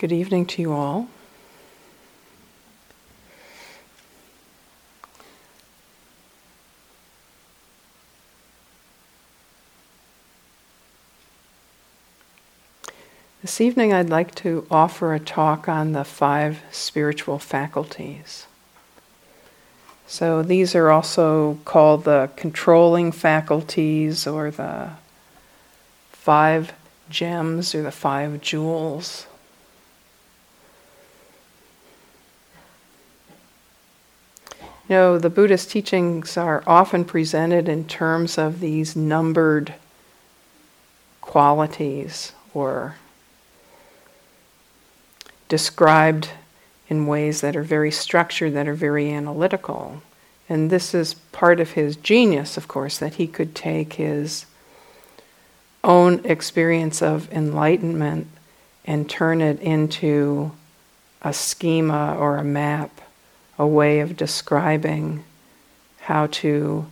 Good evening to you all. This evening, I'd like to offer a talk on the five spiritual faculties. So, these are also called the controlling faculties or the five gems or the five jewels. You know, the Buddhist teachings are often presented in terms of these numbered qualities or described in ways that are very structured, that are very analytical. And this is part of his genius, of course, that he could take his own experience of enlightenment and turn it into a schema or a map a way of describing how to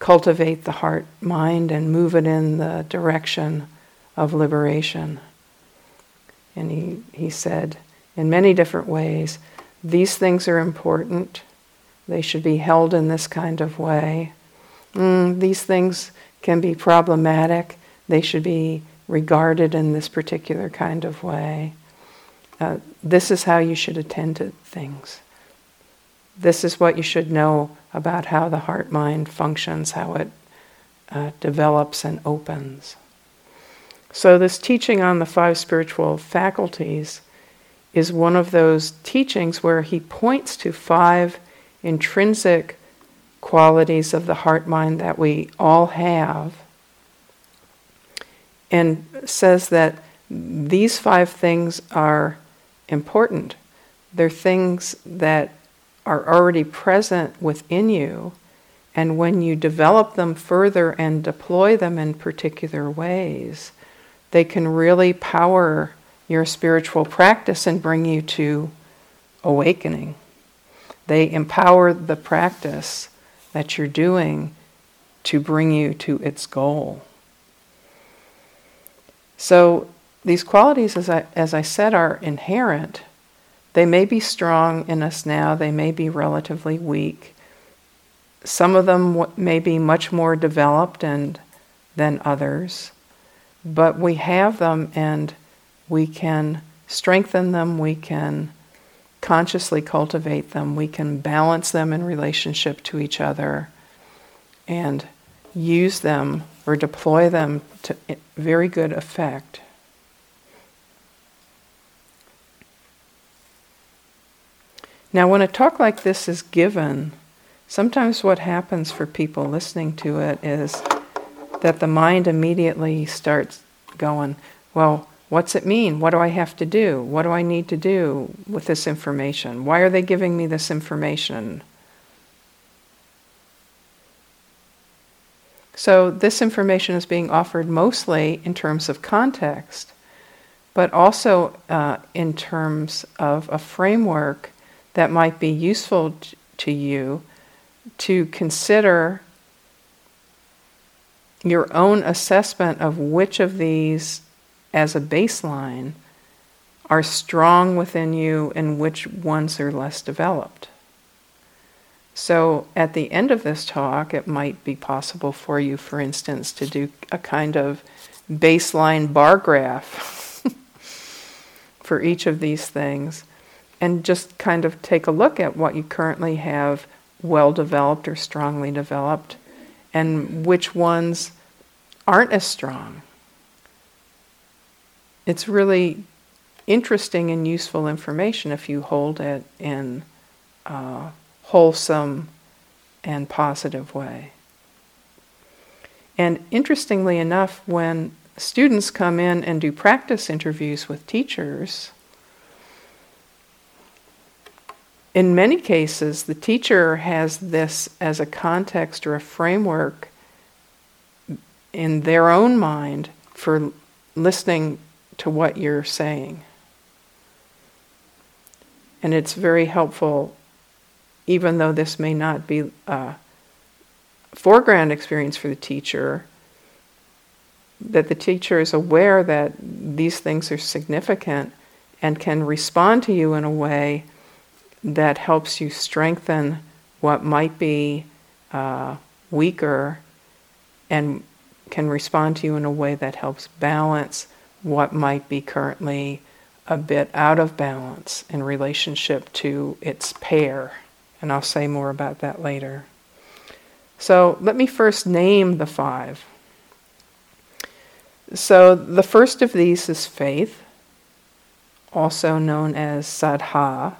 cultivate the heart mind and move it in the direction of liberation. And he, he said, in many different ways, these things are important. They should be held in this kind of way. Mm, these things can be problematic. They should be regarded in this particular kind of way. Uh, this is how you should attend to things. This is what you should know about how the heart mind functions, how it uh, develops and opens. So, this teaching on the five spiritual faculties is one of those teachings where he points to five intrinsic qualities of the heart mind that we all have and says that these five things are important. They're things that are already present within you, and when you develop them further and deploy them in particular ways, they can really power your spiritual practice and bring you to awakening. They empower the practice that you're doing to bring you to its goal. So, these qualities, as I, as I said, are inherent they may be strong in us now, they may be relatively weak. Some of them may be much more developed and, than others, but we have them and we can strengthen them, we can consciously cultivate them, we can balance them in relationship to each other and use them or deploy them to very good effect. Now, when a talk like this is given, sometimes what happens for people listening to it is that the mind immediately starts going, Well, what's it mean? What do I have to do? What do I need to do with this information? Why are they giving me this information? So, this information is being offered mostly in terms of context, but also uh, in terms of a framework that might be useful to you to consider your own assessment of which of these, as a baseline, are strong within you and which ones are less developed. So, at the end of this talk, it might be possible for you, for instance, to do a kind of baseline bar graph for each of these things and just kind of take a look at what you currently have well developed or strongly developed and which ones aren't as strong. It's really interesting and useful information if you hold it in a wholesome and positive way. And interestingly enough, when students come in and do practice interviews with teachers, in many cases, the teacher has this as a context or a framework in their own mind for listening to what you're saying. And it's very helpful, even though this may not be a foreground experience for the teacher, that the teacher is aware that these things are significant and can respond to you in a way that helps you strengthen what might be uh, weaker and can respond to you in a way that helps balance what might be currently a bit out of balance in relationship to its pair. And I'll say more about that later. So let me first name the five. So the first of these is faith, also known as saddha.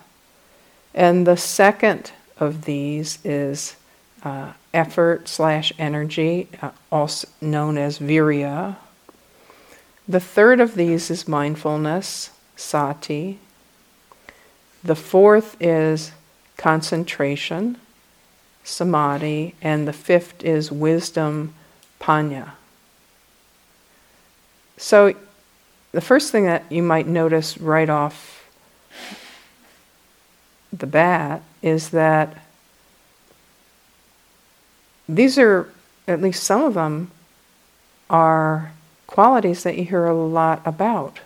And the second of these is uh, effort slash energy, uh, also known as virya. The third of these is mindfulness, sati. The fourth is concentration, samadhi. And the fifth is wisdom, panya. So, the first thing that you might notice right off the bat is that these are, at least some of them, are qualities that you hear a lot about.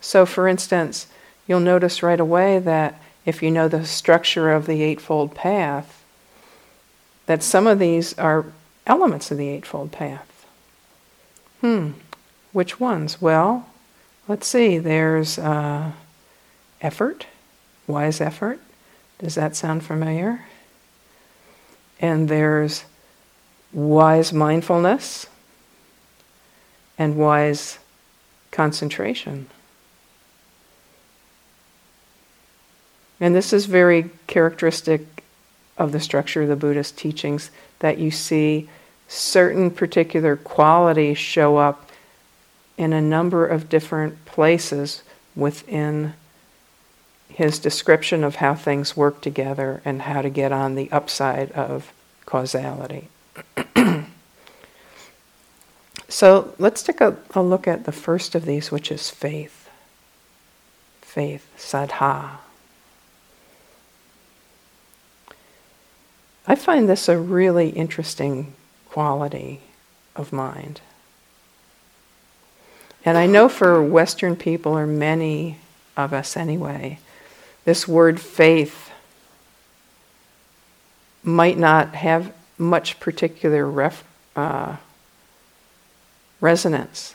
So, for instance, you'll notice right away that if you know the structure of the Eightfold Path, that some of these are elements of the Eightfold Path. Hmm, which ones? Well, let's see, there's uh, effort, wise effort. Does that sound familiar? and there's wise mindfulness and wise concentration. And this is very characteristic of the structure of the Buddhist teachings that you see certain particular qualities show up in a number of different places within his description of how things work together and how to get on the upside of causality. so let's take a, a, look at the first of these, which is faith. Faith, saddha. I find this a really interesting quality of mind. And I know for Western people, or many of us anyway, this word faith might not have much particular ref, uh, resonance,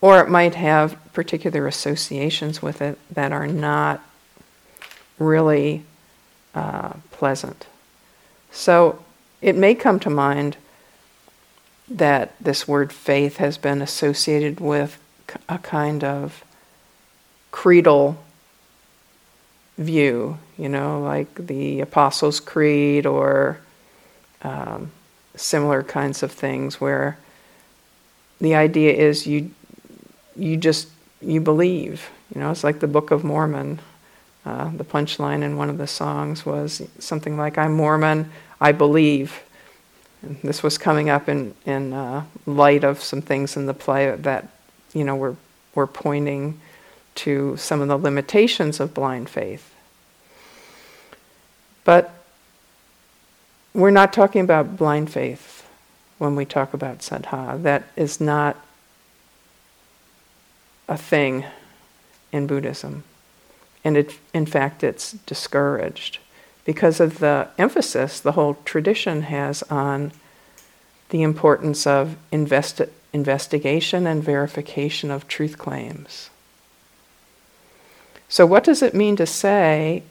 or it might have particular associations with it that are not really uh, pleasant. So it may come to mind that this word faith has been associated with a kind of creedal view, you know, like the Apostles' Creed or um, similar kinds of things, where the idea is you you just you believe. You know, it's like the Book of Mormon. Uh, the punchline in one of the songs was something like, "I'm Mormon, I believe." And this was coming up in in uh, light of some things in the play that you know were were pointing to some of the limitations of blind faith. But we're not talking about blind faith when we talk about saddha. That is not a thing in Buddhism. And it, in fact, it's discouraged because of the emphasis the whole tradition has on the importance of investi- investigation and verification of truth claims. So, what does it mean to say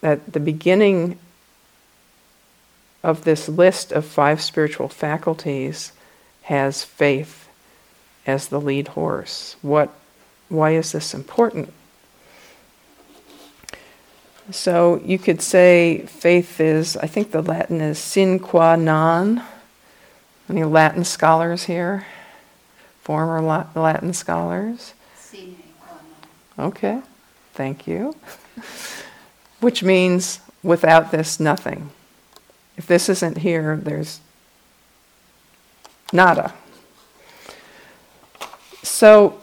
that the beginning of this list of five spiritual faculties has faith as the lead horse? What, why is this important? So you could say faith is, I think the Latin is sine qua non. Any Latin scholars here? Former Latin scholars? Okay, thank you. Which means without this, nothing. If this isn't here, there's nada. So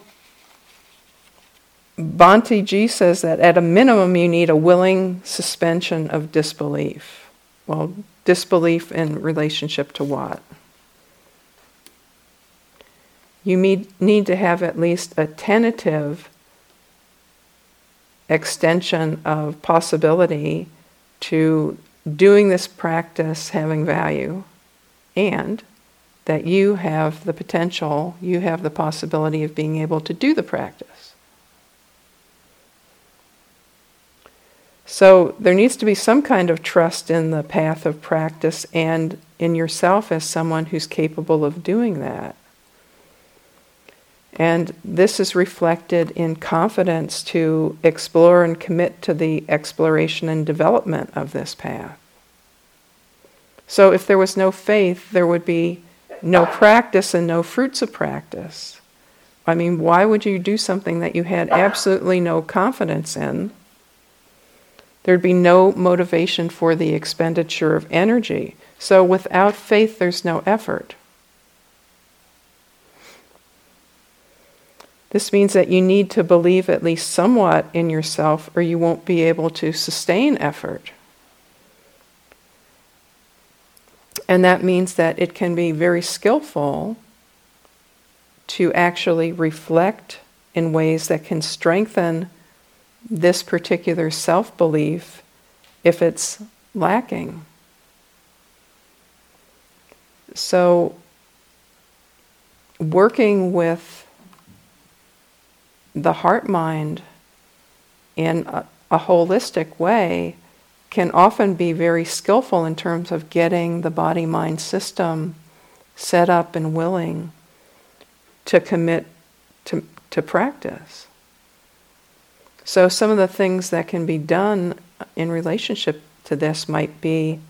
Bhante G says that at a minimum you need a willing suspension of disbelief. Well, disbelief in relationship to what? You need, need to have at least a tentative extension of possibility to doing this practice having value and that you have the potential, you have the possibility of being able to do the practice. So there needs to be some kind of trust in the path of practice and in yourself as someone who's capable of doing that. And this is reflected in confidence to explore and commit to the exploration and development of this path. So, if there was no faith, there would be no practice and no fruits of practice. I mean, why would you do something that you had absolutely no confidence in? There'd be no motivation for the expenditure of energy. So, without faith, there's no effort. This means that you need to believe at least somewhat in yourself, or you won't be able to sustain effort. And that means that it can be very skillful to actually reflect in ways that can strengthen this particular self belief if it's lacking. So, working with the heart mind in a, a holistic way can often be very skillful in terms of getting the body mind system set up and willing to commit to, to practice. So, some of the things that can be done in relationship to this might be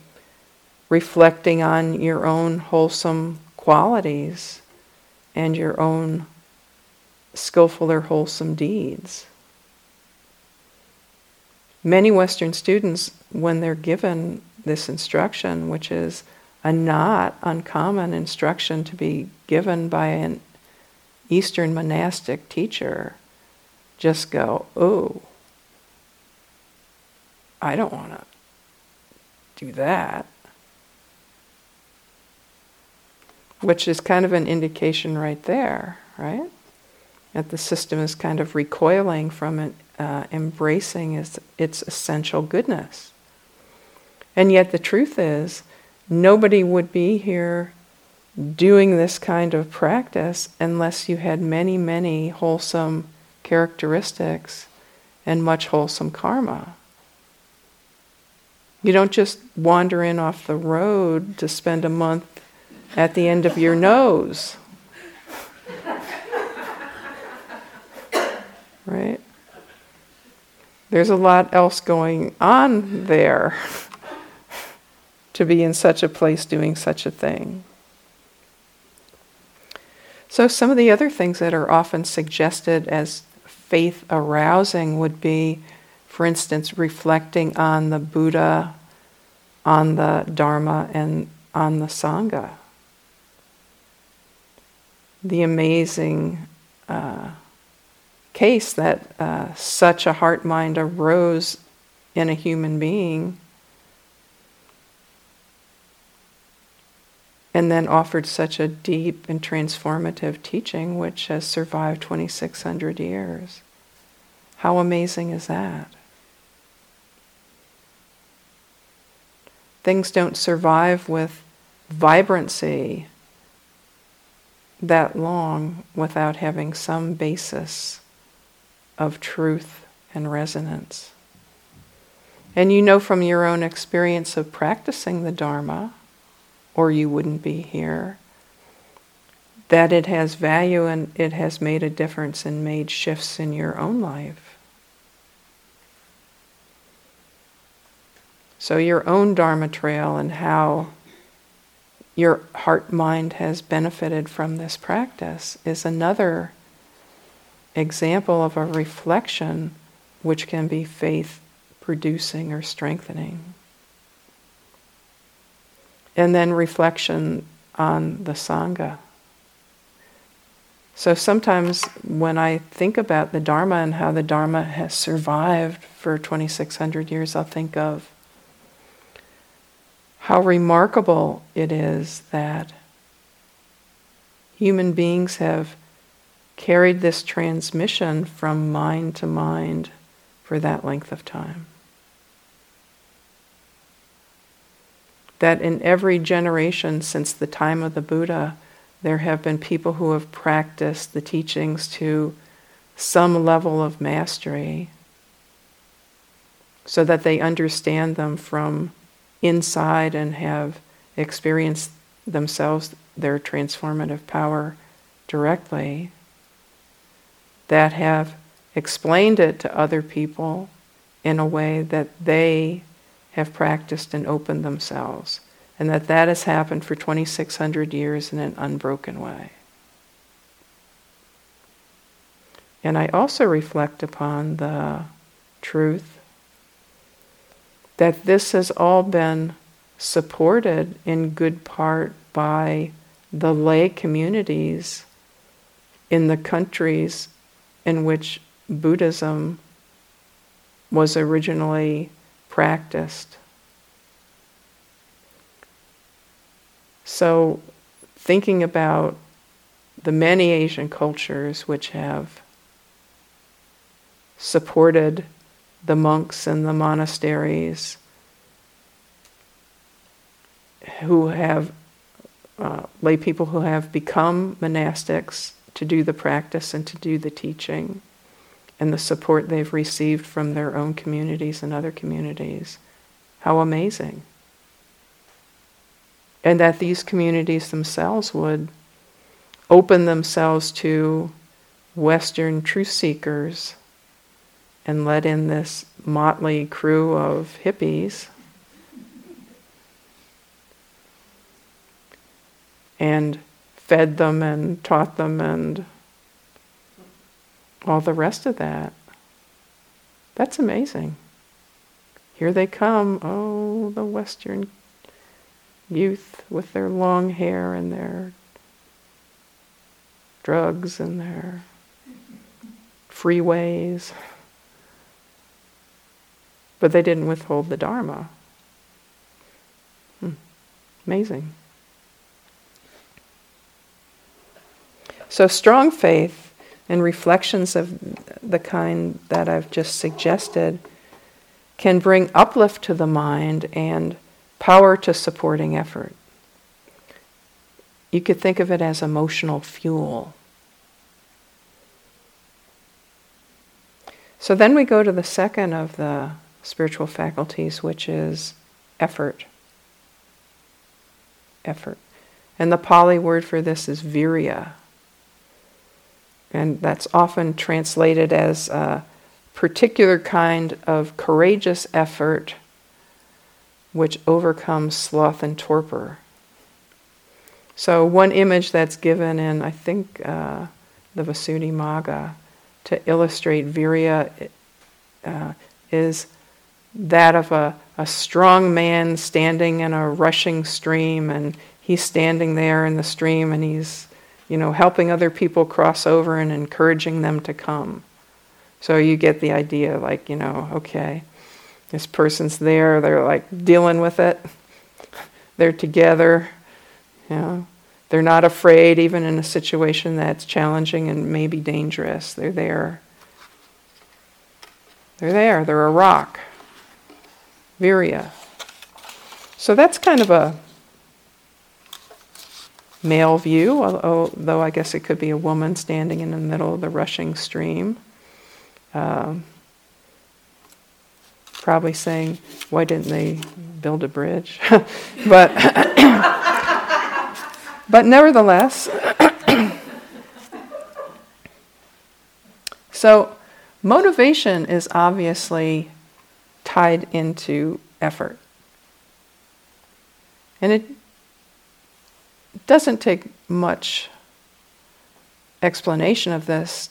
reflecting on your own wholesome qualities and your own skillful or wholesome deeds. Many Western students, when they're given this instruction, which is a not uncommon instruction to be given by an Eastern monastic teacher, just go, oh, I don't want to do that. Which is kind of an indication right there, right? That the system is kind of recoiling from it, uh, embracing its, its essential goodness. And yet, the truth is, nobody would be here doing this kind of practice unless you had many, many wholesome characteristics and much wholesome karma. You don't just wander in off the road to spend a month at the end of your nose. Right? There's a lot else going on there to be in such a place doing such a thing. So, some of the other things that are often suggested as faith arousing would be, for instance, reflecting on the Buddha, on the Dharma, and on the Sangha. The amazing uh, case that uh, such a heart mind arose in a human being and then offered such a deep and transformative teaching which has survived 2600 years. How amazing is that? Things don't survive with vibrancy that long without having some basis of truth and resonance. And you know from your own experience of practicing the Dharma, or you wouldn't be here, that it has value and it has made a difference and made shifts in your own life. So, your own Dharma trail and how your heart mind has benefited from this practice is another example of a reflection which can be faith producing or strengthening. And then reflection on the Sangha. So sometimes when I think about the Dharma and how the Dharma has survived for 2,600 years, I'll think of how remarkable it is that human beings have carried this transmission from mind to mind for that length of time. That in every generation since the time of the Buddha, there have been people who have practiced the teachings to some level of mastery so that they understand them from inside and have experienced themselves their transformative power directly, that have explained it to other people in a way that they have practiced and opened themselves, and that that has happened for 2,600 years in an unbroken way. And I also reflect upon the truth that this has all been supported in good part by the lay communities in the countries in which Buddhism was originally practiced. So, thinking about the many Asian cultures which have supported the monks and the monasteries who have uh, lay people who have become monastics to do the practice and to do the teaching and the support they've received from their own communities and other communities. How amazing. And that these communities themselves would open themselves to Western truth seekers and let in this motley crew of hippies and fed them and taught them and all the rest of that. That's amazing. Here they come, oh, the Western youth with their long hair and their drugs and their freeways. But they didn't withhold the Dharma. Hmm. Amazing. So, strong faith and reflections of the kind that I've just suggested can bring uplift to the mind and power to supporting effort. You could think of it as emotional fuel. So then we go to the second of the spiritual faculties, which is effort. Effort. And the Pali word for this is virya. And that's often translated as a particular kind of courageous effort which overcomes sloth and torpor. So, one image that's given in, I think, uh, the Visuddhimagga to illustrate virya uh, is that of a, a strong man standing in a rushing stream, and he's standing there in the stream and he's, you know, helping other people cross over and encouraging them to come. So you get the idea, like, you know, okay, this person's there, they're like dealing with it, they're together, you know, they're not afraid even in a situation that's challenging and maybe dangerous. They're there. They're there, they're a rock virya. So that's kind of a male view, although I guess it could be a woman standing in the middle of the rushing stream. Um, probably saying, why didn't they build a bridge? but, but nevertheless, so motivation is obviously tied into effort. And it doesn't take much explanation of this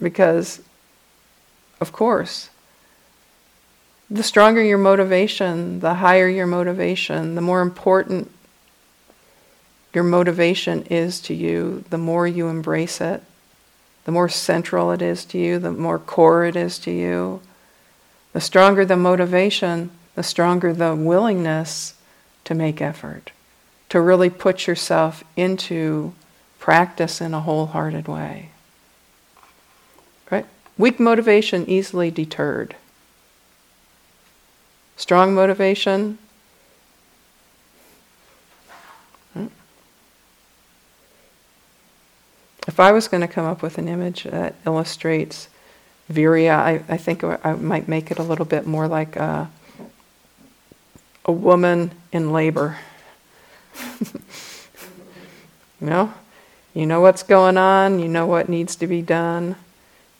because, of course, the stronger your motivation, the higher your motivation, the more important your motivation is to you, the more you embrace it, the more central it is to you, the more core it is to you, the stronger the motivation, the stronger the willingness to make effort, to really put yourself into practice in a wholehearted way. Right? Weak motivation easily deterred. Strong motivation. Hmm. If I was going to come up with an image that illustrates virya, I, I think I might make it a little bit more like a, a woman in labor. you know? You know what's going on, you know what needs to be done,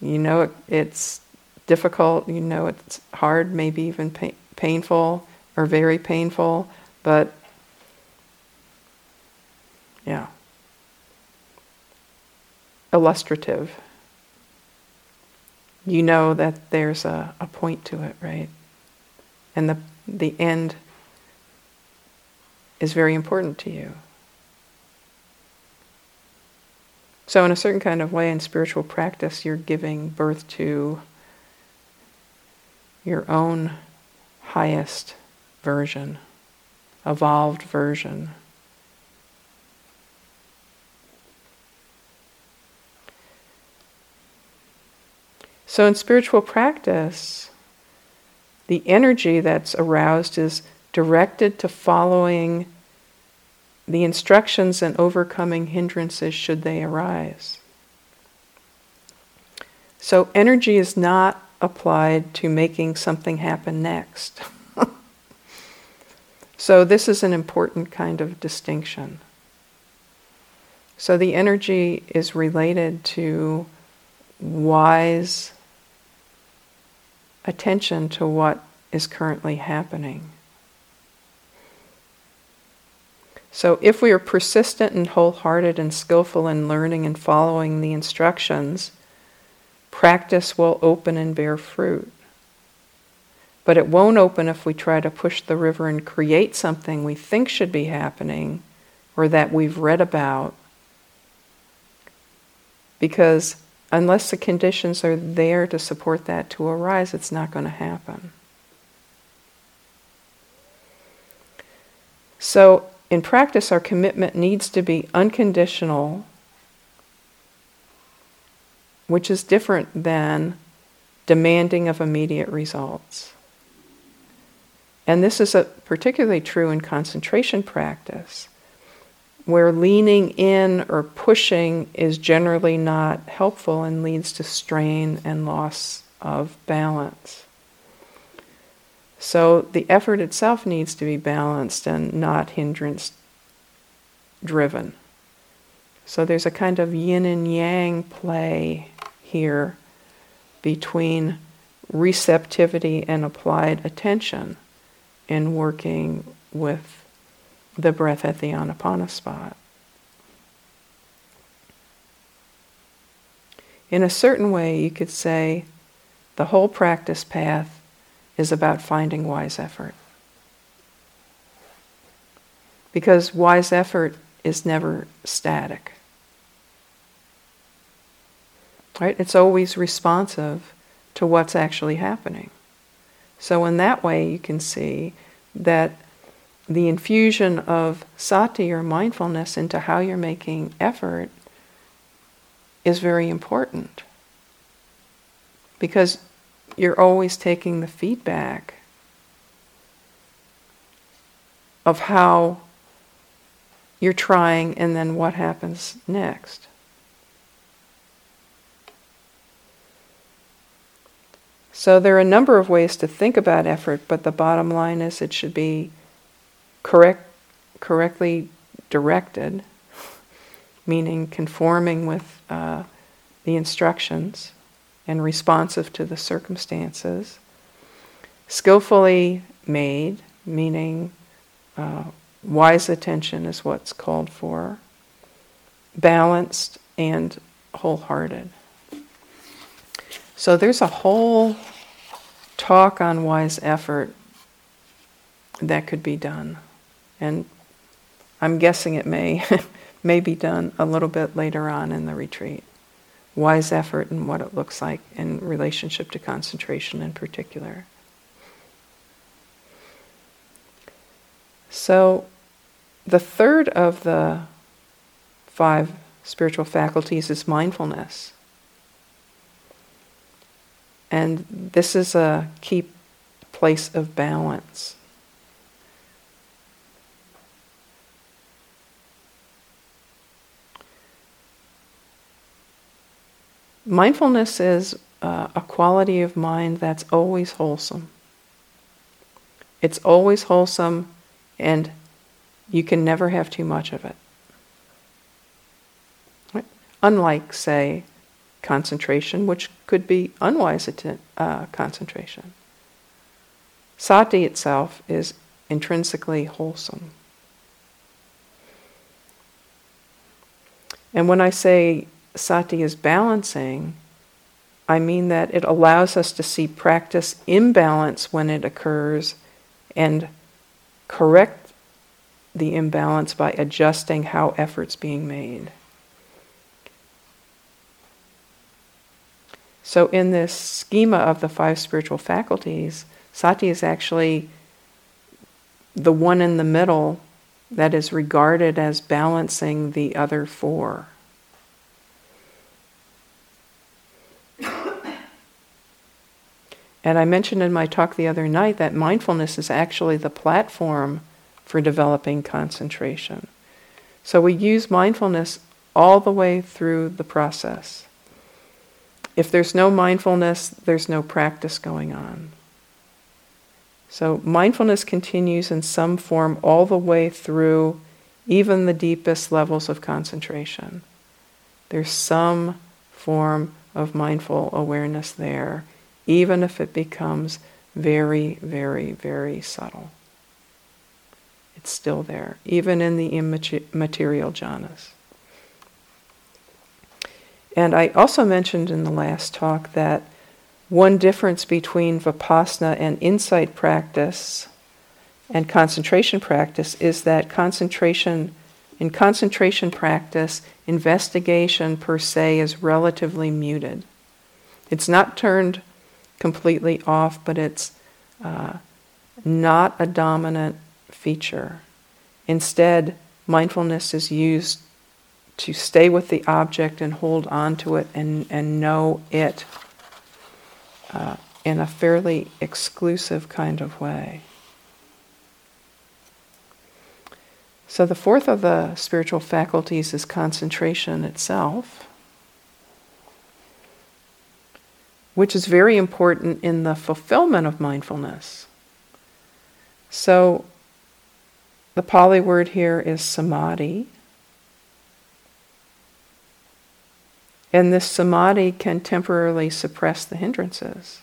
you know it, it's difficult, you know it's hard, maybe even pain, painful or very painful, but yeah. Illustrative. You know that there's a, a point to it, right? And the, the end is very important to you. So, in a certain kind of way, in spiritual practice, you're giving birth to your own highest version, evolved version. So, in spiritual practice, the energy that's aroused is directed to following the instructions and overcoming hindrances should they arise. So, energy is not applied to making something happen next. so, this is an important kind of distinction. So, the energy is related to wise attention to what is currently happening. So, if we are persistent and wholehearted and skillful in learning and following the instructions, practice will open and bear fruit. But it won't open if we try to push the river and create something we think should be happening or that we've read about. Because unless the conditions are there to support that to arise, it's not going to happen. So, in practice, our commitment needs to be unconditional, which is different than demanding of immediate results. And this is particularly true in concentration practice, where leaning in or pushing is generally not helpful and leads to strain and loss of balance. So the effort itself needs to be balanced and not hindrance driven. So there's a kind of yin and yang play here between receptivity and applied attention in working with the breath at the anapana spot. In a certain way, you could say the whole practice path is about finding wise effort. Because wise effort is never static. Right? It's always responsive to what's actually happening. So, in that way, you can see that the infusion of sati or mindfulness into how you're making effort is very important. Because you're always taking the feedback of how you're trying and then what happens next. So there are a number of ways to think about effort, but the bottom line is it should be correct, correctly directed, meaning conforming with uh, the instructions and responsive to the circumstances. Skillfully made, meaning uh, wise attention is what's called for, balanced and wholehearted. So there's a whole talk on wise effort that could be done. And I'm guessing it may, may be done a little bit later on in the retreat wise effort and what it looks like in relationship to concentration in particular. So, the third of the five spiritual faculties is mindfulness. And this is a key place of balance. Mindfulness is uh, a quality of mind that's always wholesome. It's always wholesome, and you can never have too much of it. Right? Unlike, say, concentration, which could be unwise uh, concentration. Sati itself is intrinsically wholesome. And when I say sati is balancing, I mean that it allows us to see practice imbalance when it occurs and correct the imbalance by adjusting how effort's being made. So, in this schema of the five spiritual faculties, sati is actually the one in the middle that is regarded as balancing the other four. And I mentioned in my talk the other night that mindfulness is actually the platform for developing concentration. So we use mindfulness all the way through the process. If there's no mindfulness, there's no practice going on. So mindfulness continues in some form all the way through even the deepest levels of concentration. There's some form of mindful awareness there even if it becomes very, very, very subtle. It's still there, even in the immaterial jhanas. And I also mentioned in the last talk that one difference between vipassana and insight practice and concentration practice is that concentration in concentration practice investigation per se is relatively muted it's not turned completely off, but it's uh, not a dominant feature. Instead, mindfulness is used to stay with the object and hold on to it and, and know it uh, in a fairly exclusive kind of way. So, the fourth of the spiritual faculties is concentration itself. Which is very important in the fulfillment of mindfulness. So, the Pali word here is samadhi. And this samadhi can temporarily suppress the hindrances.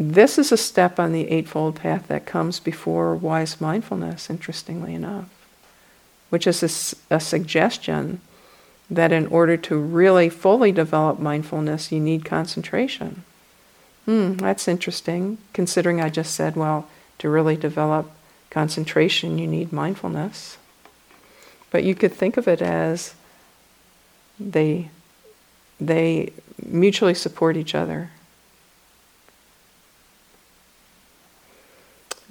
This is a step on the Eightfold Path that comes before wise mindfulness, interestingly enough, which is a, a suggestion that in order to really fully develop mindfulness, you need concentration. Hmm, that's interesting, considering I just said, well, to really develop concentration, you need mindfulness. But you could think of it as they, they mutually support each other.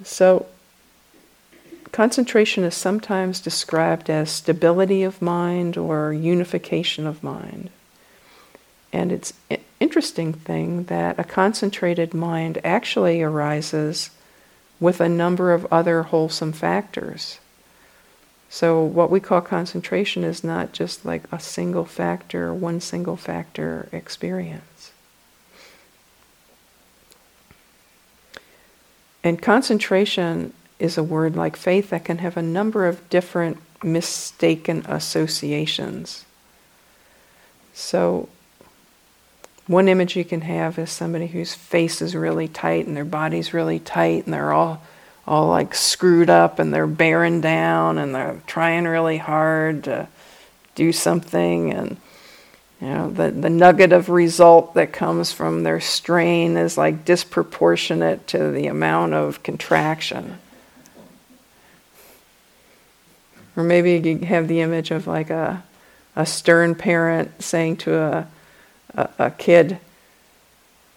So, Concentration is sometimes described as stability of mind or unification of mind. And it's an interesting thing that a concentrated mind actually arises with a number of other wholesome factors. So, what we call concentration is not just like a single factor, one single factor experience. And concentration is a word like faith that can have a number of different mistaken associations. So, one image you can have is somebody whose face is really tight and their body's really tight and they're all all like screwed up and they're bearing down and they're trying really hard to do something and you know the, the nugget of result that comes from their strain is like disproportionate to the amount of contraction Or maybe you have the image of like a, a stern parent saying to a, a, a kid,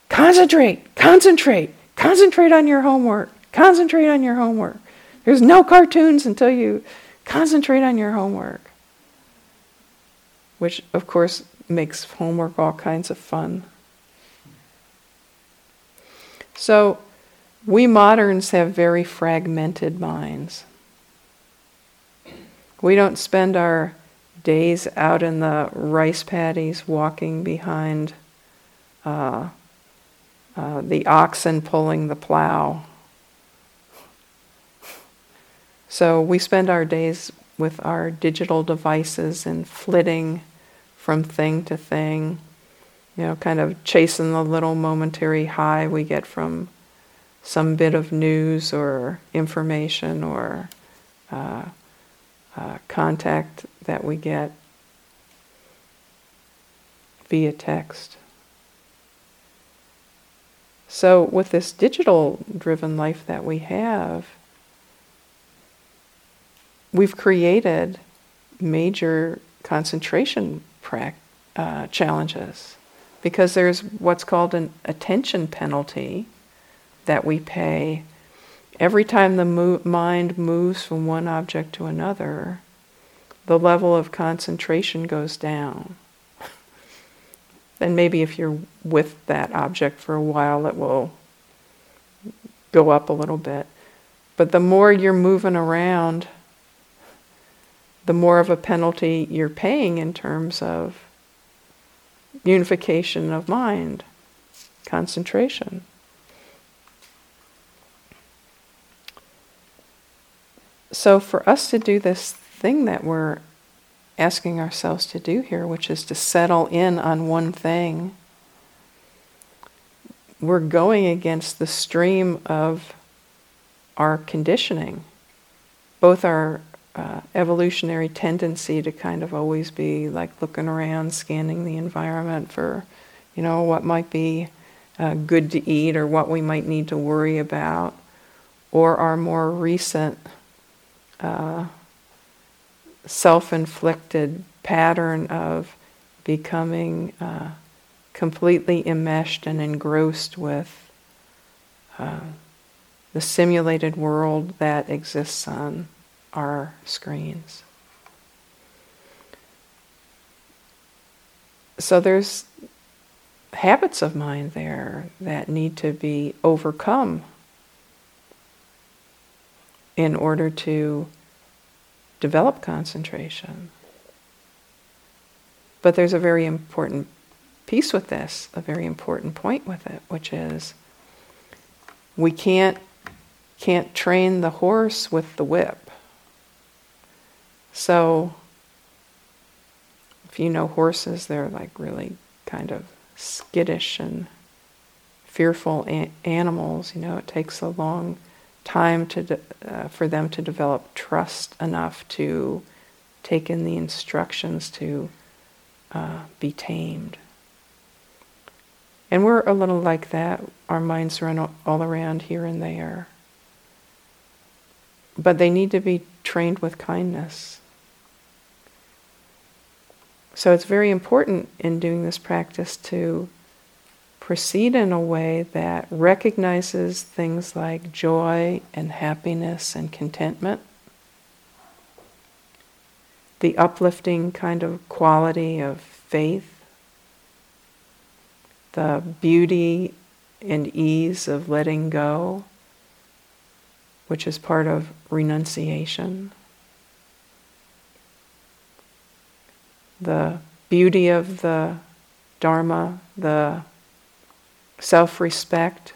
concentrate, concentrate, concentrate on your homework, concentrate on your homework. There's no cartoons until you concentrate on your homework. which of course makes homework all kinds of fun. So, we moderns have very fragmented minds. We don't spend our days out in the rice paddies walking behind uh, uh, the oxen pulling the plow. So we spend our days with our digital devices and flitting from thing to thing, you know, kind of chasing the little momentary high we get from some bit of news or information or uh, uh, contact that we get via text. So, with this digital driven life that we have, we've created major concentration pra- uh, challenges because there's what's called an attention penalty that we pay every time the mo- mind moves from one object to another. The level of concentration goes down. then maybe if you're with that object for a while, it will go up a little bit. But the more you're moving around, the more of a penalty you're paying in terms of unification of mind, concentration. So, for us to do this thing that we're asking ourselves to do here, which is to settle in on one thing, we're going against the stream of our conditioning, both our uh, evolutionary tendency to kind of always be like looking around, scanning the environment for, you know, what might be uh, good to eat or what we might need to worry about, or our more recent uh, self inflicted pattern of becoming uh, completely enmeshed and engrossed with uh, the simulated world that exists on our screens. So there's habits of mind there that need to be overcome in order to develop concentration. But there's a very important piece with this, a very important point with it, which is we can't can't train the horse with the whip. So, if you know horses, they're like really kind of skittish and fearful a- animals. You know, it takes a long time to de- uh, for them to develop trust enough to take in the instructions to uh, be tamed. And we're a little like that. Our minds run all around here and there. But they need to be trained with kindness. So it's very important in doing this practice to proceed in a way that recognizes things like joy and happiness and contentment, the uplifting kind of quality of faith, the beauty and ease of letting go, which is part of renunciation. the beauty of the Dharma, the self respect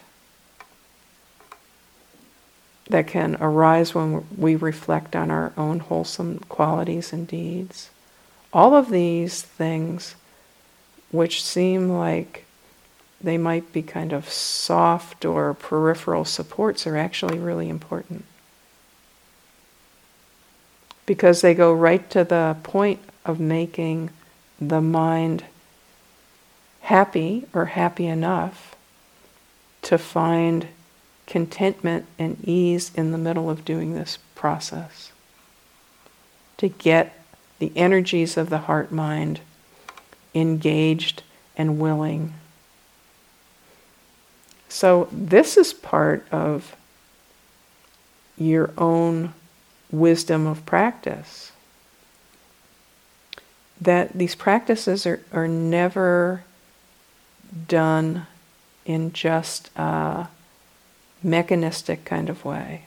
that can arise when we reflect on our own wholesome qualities and deeds. All of these things, which seem like they might be kind of soft or peripheral supports, are actually really important. Because they go right to the point of making the mind happy or happy enough to find contentment and ease in the middle of doing this process. To get the energies of the heart mind engaged and willing. So, this is part of your own wisdom of practice that these practices are, are never done in just a mechanistic kind of way.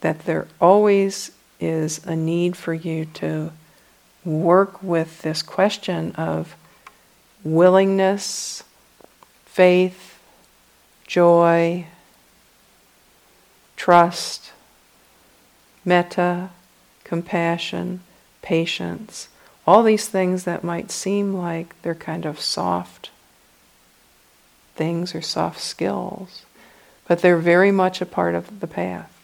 That there always is a need for you to work with this question of willingness, faith, joy, trust, metta, compassion, patience, all these things that might seem like they're kind of soft things or soft skills, but they're very much a part of the path.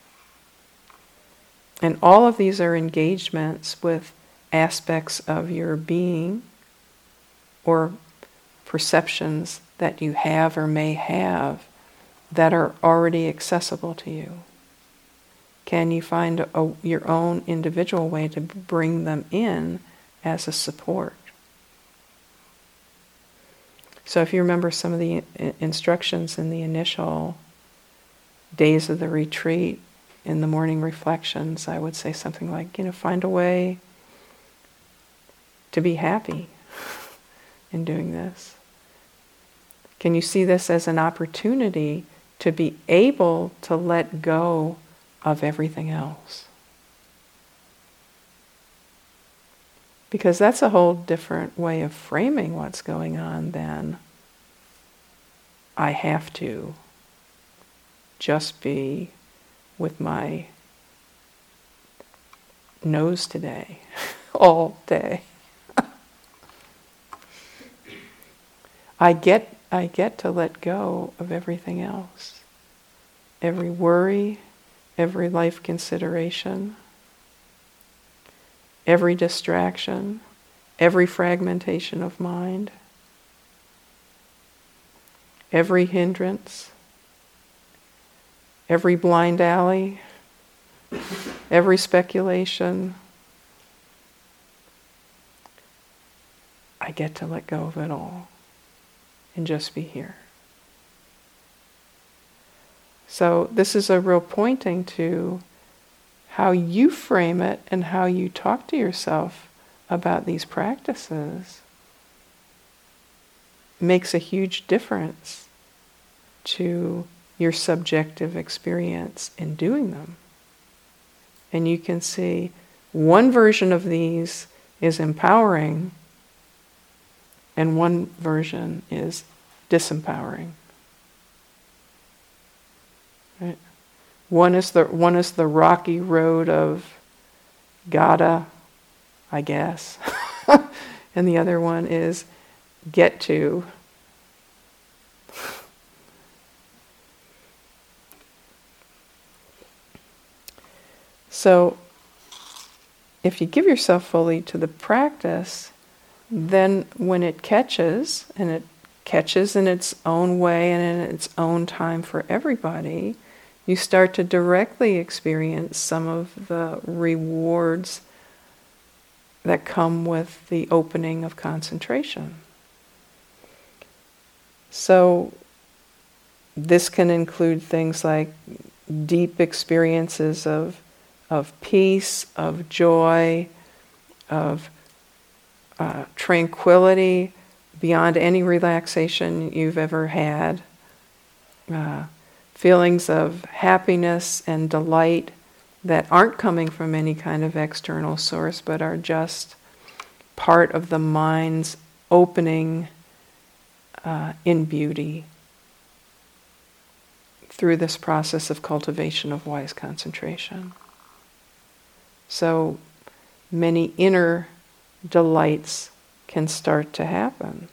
And all of these are engagements with aspects of your being or perceptions that you have or may have that are already accessible to you. Can you find a, your own individual way to bring them in as a support? So, if you remember some of the instructions in the initial days of the retreat, in the morning reflections, I would say something like, you know, find a way to be happy in doing this. Can you see this as an opportunity to be able to let go of everything else. Because that's a whole different way of framing what's going on than I have to just be with my nose today, all day. I get I get to let go of everything else. Every worry, every life consideration, every distraction, every fragmentation of mind, every hindrance, every blind alley, every speculation. I get to let go of it all and just be here. So, this is a real pointing to how you frame it and how you talk to yourself about these practices makes a huge difference to your subjective experience in doing them. And you can see one version of these is empowering, and one version is disempowering. Right? One is the one is the rocky road of gotta, I guess, and the other one is get to. So, if you give yourself fully to the practice, then when it catches, and it catches in its own way and in its own time for everybody, you start to directly experience some of the rewards that come with the opening of concentration. So, this can include things like deep experiences of, of peace, of joy, of uh, tranquility beyond any relaxation you've ever had. Uh, feelings of happiness and delight that aren't coming from any kind of external source, but are just part of the mind's opening uh, in beauty through this process of cultivation of wise concentration. So many inner delights can start to happen.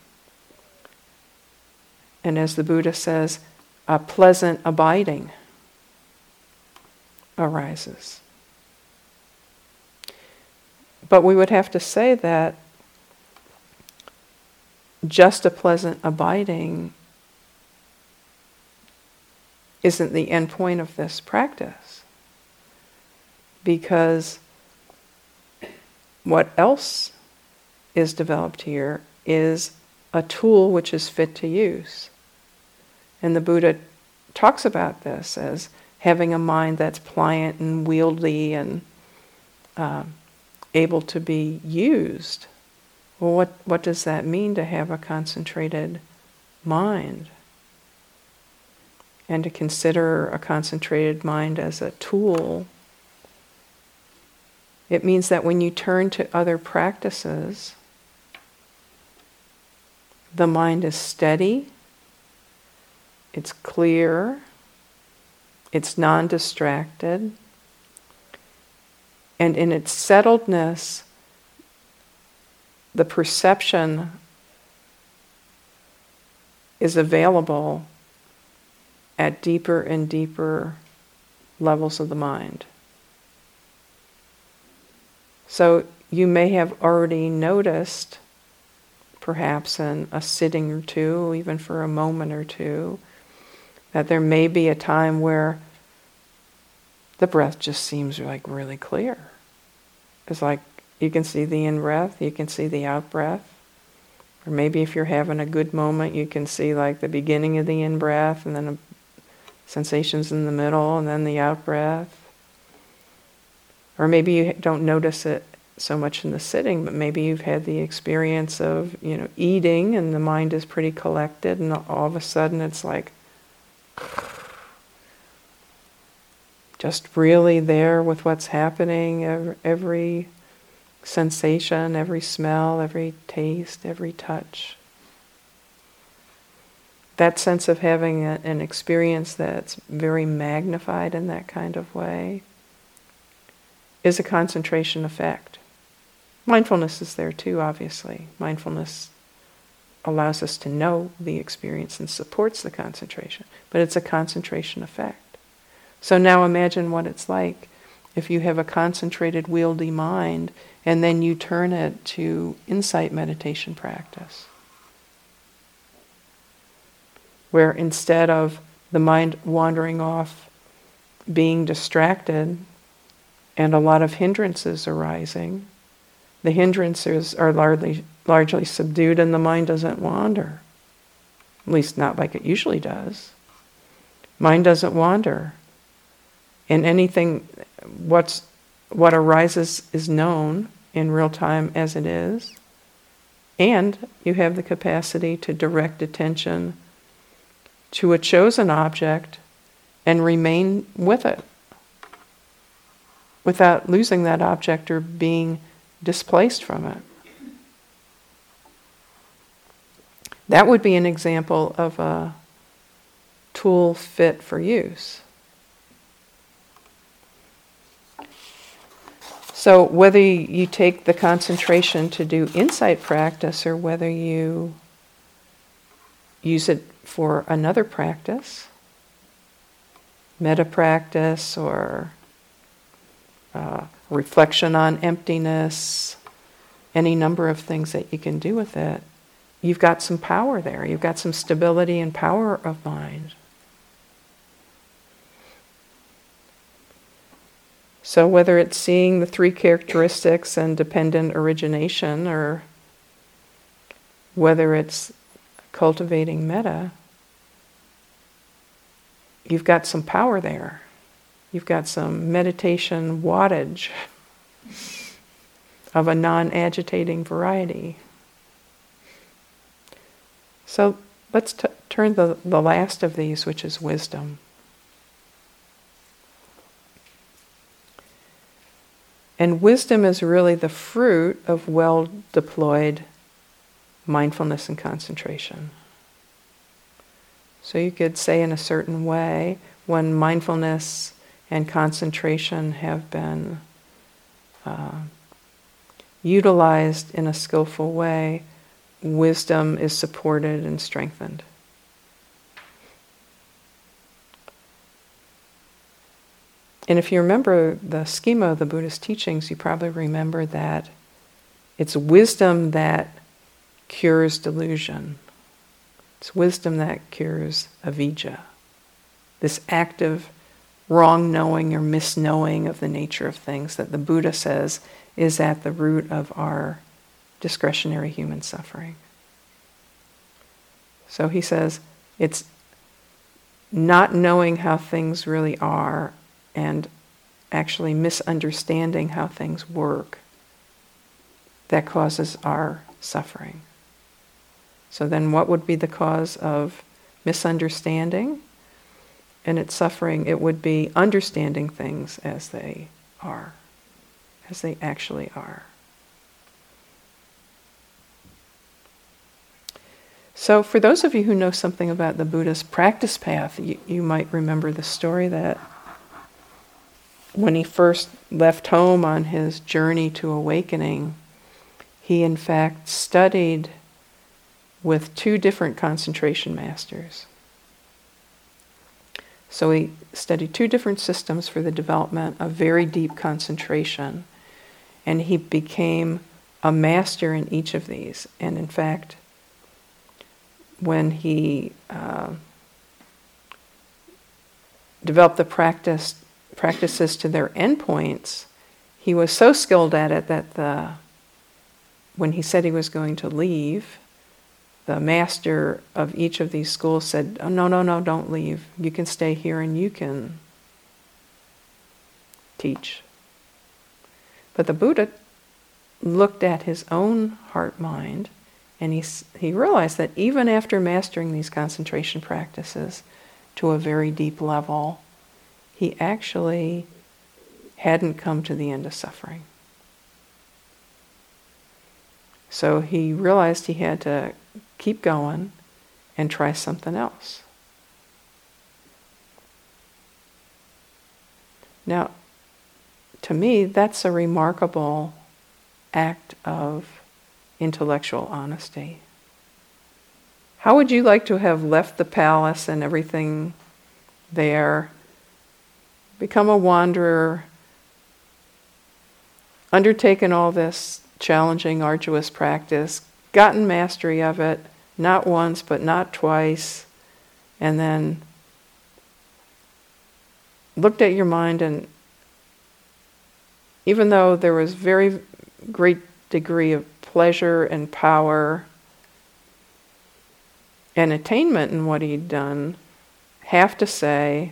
And as the Buddha says, a pleasant abiding arises. But we would have to say that just a pleasant abiding isn't the end point of this practice. Because what else is developed here is a tool which is fit to use. And the Buddha talks about this as having a mind that's pliant and wieldy and uh, able to be used. Well, what, what does that mean to have a concentrated mind? And to consider a concentrated mind as a tool. It means that when you turn to other practices, the mind is steady, it's clear, it's non distracted, and in its settledness, the perception is available at deeper and deeper levels of the mind. So you may have already noticed, perhaps in a sitting or two, even for a moment or two, that there may be a time where the breath just seems like really clear. It's like you can see the in breath, you can see the out breath. Or maybe if you're having a good moment, you can see like the beginning of the in breath and then sensations in the middle and then the out breath. Or maybe you don't notice it so much in the sitting, but maybe you've had the experience of, you know, eating and the mind is pretty collected and all of a sudden it's like just really there with what's happening, every sensation, every smell, every taste, every touch. That sense of having a, an experience that's very magnified in that kind of way is a concentration effect. Mindfulness is there too, obviously. Mindfulness allows us to know the experience and supports the concentration, but it's a concentration effect. So now imagine what it's like if you have a concentrated, wieldy mind and then you turn it to insight meditation practice. Where instead of the mind wandering off, being distracted, and a lot of hindrances arising, the hindrances are largely, largely subdued and the mind doesn't wander. At least, not like it usually does. Mind doesn't wander and anything what's what arises is known in real time as it is and you have the capacity to direct attention to a chosen object and remain with it without losing that object or being displaced from it. That would be an example of a tool fit for use. So, whether you take the concentration to do insight practice or whether you use it for another practice, metta practice or uh, reflection on emptiness, any number of things that you can do with it, you've got some power there. You've got some stability and power of mind. So, whether it's seeing the three characteristics and dependent origination, or whether it's cultivating metta, you've got some power there. You've got some meditation wattage of a non agitating variety. So, let's t- turn the, the last of these, which is wisdom. And wisdom is really the fruit of well deployed mindfulness and concentration. So you could say, in a certain way, when mindfulness and concentration have been uh, utilized in a skillful way, wisdom is supported and strengthened. And if you remember the schema of the Buddhist teachings, you probably remember that it's wisdom that cures delusion. It's wisdom that cures avijja, this active wrong knowing or misknowing of the nature of things that the Buddha says is at the root of our discretionary human suffering. So he says it's not knowing how things really are and actually misunderstanding how things work that causes our suffering. So then, what would be the cause of misunderstanding and its suffering? It would be understanding things as they are, as they actually are. So, for those of you who know something about the Buddhist practice path, you, you might remember the story that when he first left home on his journey to awakening, he in fact studied with two different concentration masters. So he studied two different systems for the development of very deep concentration, and he became a master in each of these. And in fact, when he uh, developed the practice practices to their endpoints, he was so skilled at it that the when he said he was going to leave, the master of each of these schools said, "Oh no, no, no, don't leave. You can stay here and you can teach." But the Buddha looked at his own heart mind and he, he realized that even after mastering these concentration practices to a very deep level, he actually hadn't come to the end of suffering. So he realized he had to keep going and try something else. Now, to me, that's a remarkable act of intellectual honesty. How would you like to have left the palace and everything there, become a wanderer, undertaken all this challenging, arduous practice, gotten mastery of it, not once, but not twice, and then looked at your mind and even though there was very great degree of pleasure and power and attainment in what he'd done have to say,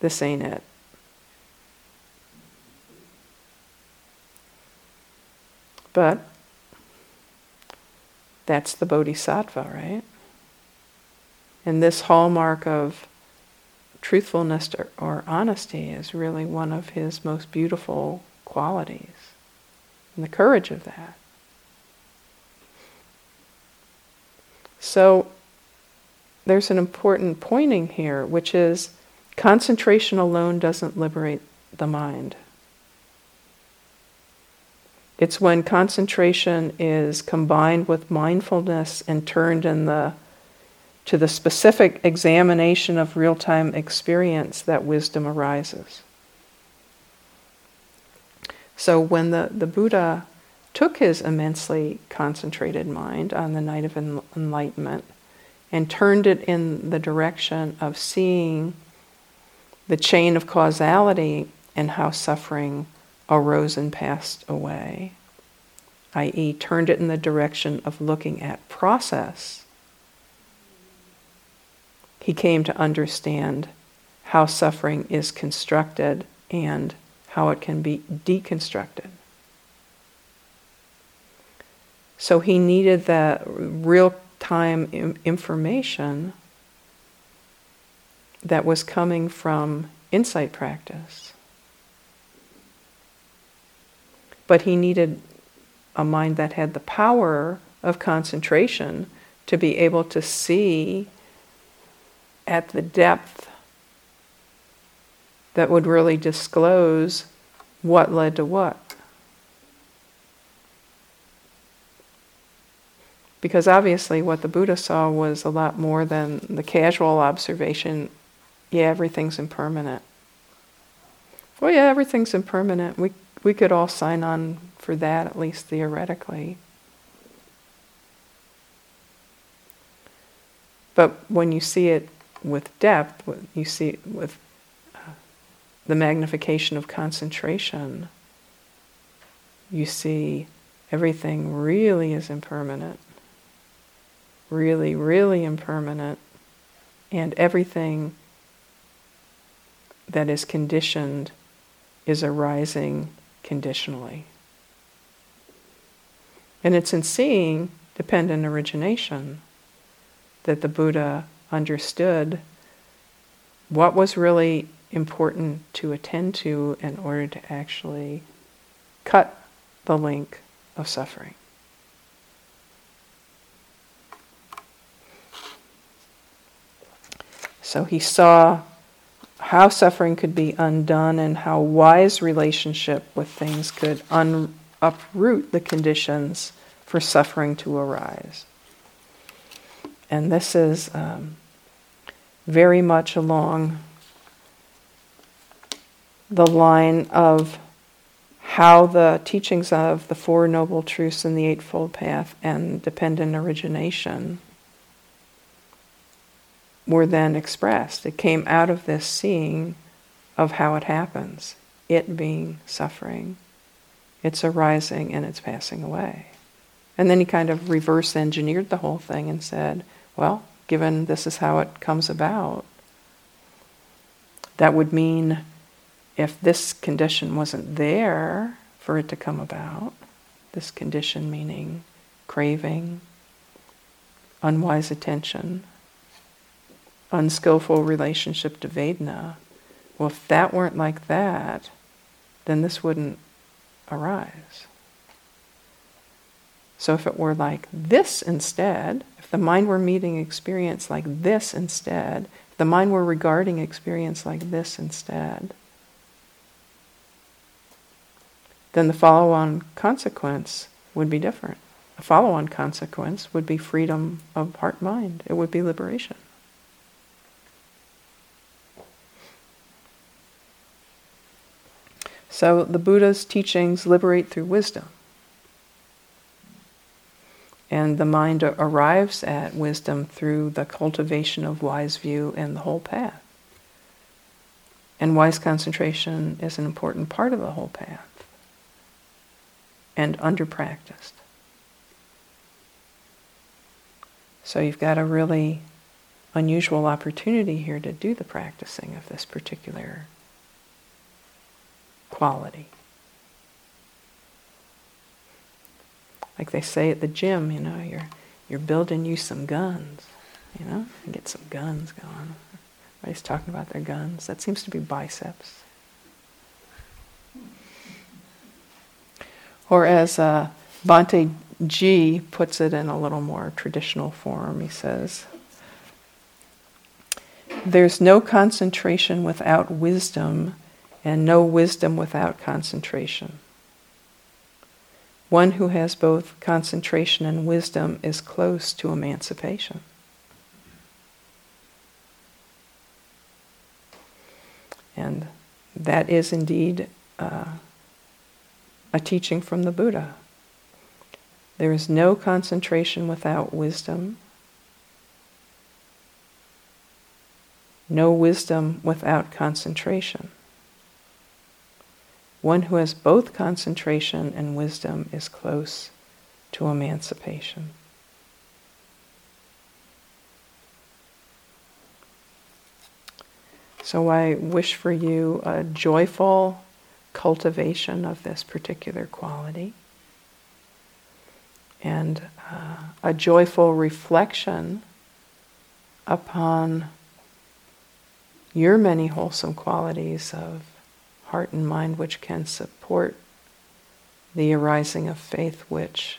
this ain't it. But that's the bodhisattva, right? And this hallmark of truthfulness or, honesty is really one of his most beautiful qualities. And the courage of that. So there's an important pointing here, which is concentration alone doesn't liberate the mind. It's when concentration is combined with mindfulness and turned in the to the specific examination of real-time experience that wisdom arises. So when the, the Buddha took his immensely concentrated mind on the night of enlightenment and turned it in the direction of seeing the chain of causality and how suffering arose and passed away, i.e., turned it in the direction of looking at process, he came to understand how suffering is constructed and how it can be deconstructed. So he needed that real time information that was coming from insight practice. But he needed a mind that had the power of concentration to be able to see at the depth that would really disclose what led to what. Because obviously, what the Buddha saw was a lot more than the casual observation yeah, everything's impermanent. Well, yeah, everything's impermanent. We, we could all sign on for that, at least theoretically. But when you see it with depth, you see it with uh, the magnification of concentration, you see everything really is impermanent really, really impermanent, and everything that is conditioned is arising conditionally. And it's in seeing dependent origination that the Buddha understood what was really important to attend to in order to actually cut the link of suffering. So he saw how suffering could be undone and how wise relationship with things could un- uproot the conditions for suffering to arise. And this is um, very much along the line of how the teachings of the Four Noble Truths and the Eightfold Path and dependent origination were then expressed. It came out of this seeing of how it happens it being suffering, it's arising, and it's passing away. And then he kind of reverse engineered the whole thing and said, well, given this is how it comes about, that would mean if this condition wasn't there for it to come about, this condition meaning craving, unwise attention, unskillful relationship to Vedana, well, if that weren't like that, then this wouldn't arise. So if it were like this instead, if the mind were meeting experience like this instead, if the mind were regarding experience like this instead, then the follow on consequence would be different. A follow on consequence would be freedom of heart mind, it would be liberation. So the Buddha's teachings liberate through wisdom. And the mind arrives at wisdom through the cultivation of wise view and the whole path. And wise concentration is an important part of the whole path and under practiced. So you've got a really unusual opportunity here to do the practicing of this particular quality. Like they say at the gym, you know, you're you're building you some guns, you know, get some guns going. Everybody's talking about their guns. That seems to be biceps. Or as uh, Bhante G puts it in a little more traditional form, he says, There's no concentration without wisdom and no wisdom without concentration. One who has both concentration and wisdom is close to emancipation. And that is indeed uh, a teaching from the Buddha. There is no concentration without wisdom, no wisdom without concentration. One who has both concentration and wisdom is close to emancipation. So I wish for you a joyful cultivation of this particular quality and uh, a joyful reflection upon your many wholesome qualities of heart and mind which can support the arising of faith which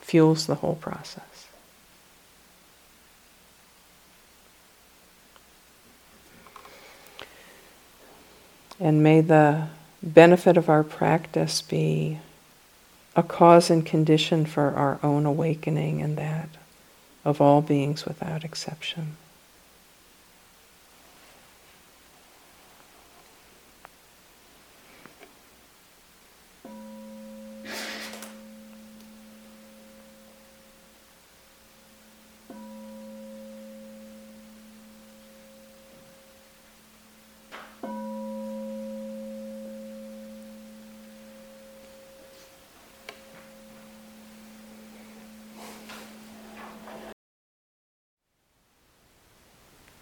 fuels the whole process. And may the benefit of our practice be a cause and condition for our own awakening and that of all beings without exception.